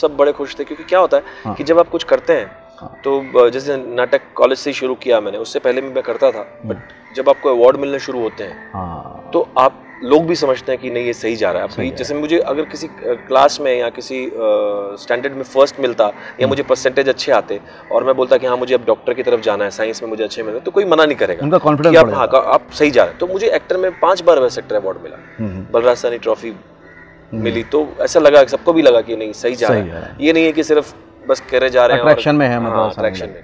सब बड़े खुश थे क्योंकि क्या होता है हाँ। कि जब आप कुछ करते हैं हाँ। तो जैसे नाटक कॉलेज से ही शुरू किया मैंने उससे पहले भी मैं करता था बट जब आपको अवार्ड मिलने शुरू होते हैं हाँ। तो आप लोग भी समझते हैं कि नहीं ये सही जा रहा है। आप जैसे मुझे अगर किसी क्लास में या किसी स्टैंडर्ड में फ़र्स्ट मिलता या मुझे परसेंटेज अच्छे आते और मैं बोलता कि हाँ मुझे अब डॉक्टर की तरफ़ जाना है साइंस में मुझे अच्छे मिले तो कोई मना नहीं करेगा उनका कॉन्फिडेंस आप हाँ आप सही जा रहे हैं। तो मुझे एक्टर में पाँच बार बेस्ट एक्टर अवार्ड मिला। हम्म, बलराज सानी ट्रॉफी मिली। तो ऐसा लगा सबको भी लगा कि नहीं सही जा रहा है। ये नहीं है कि सिर्फ़ बस करे जा रहे हैं में है मतलब। में।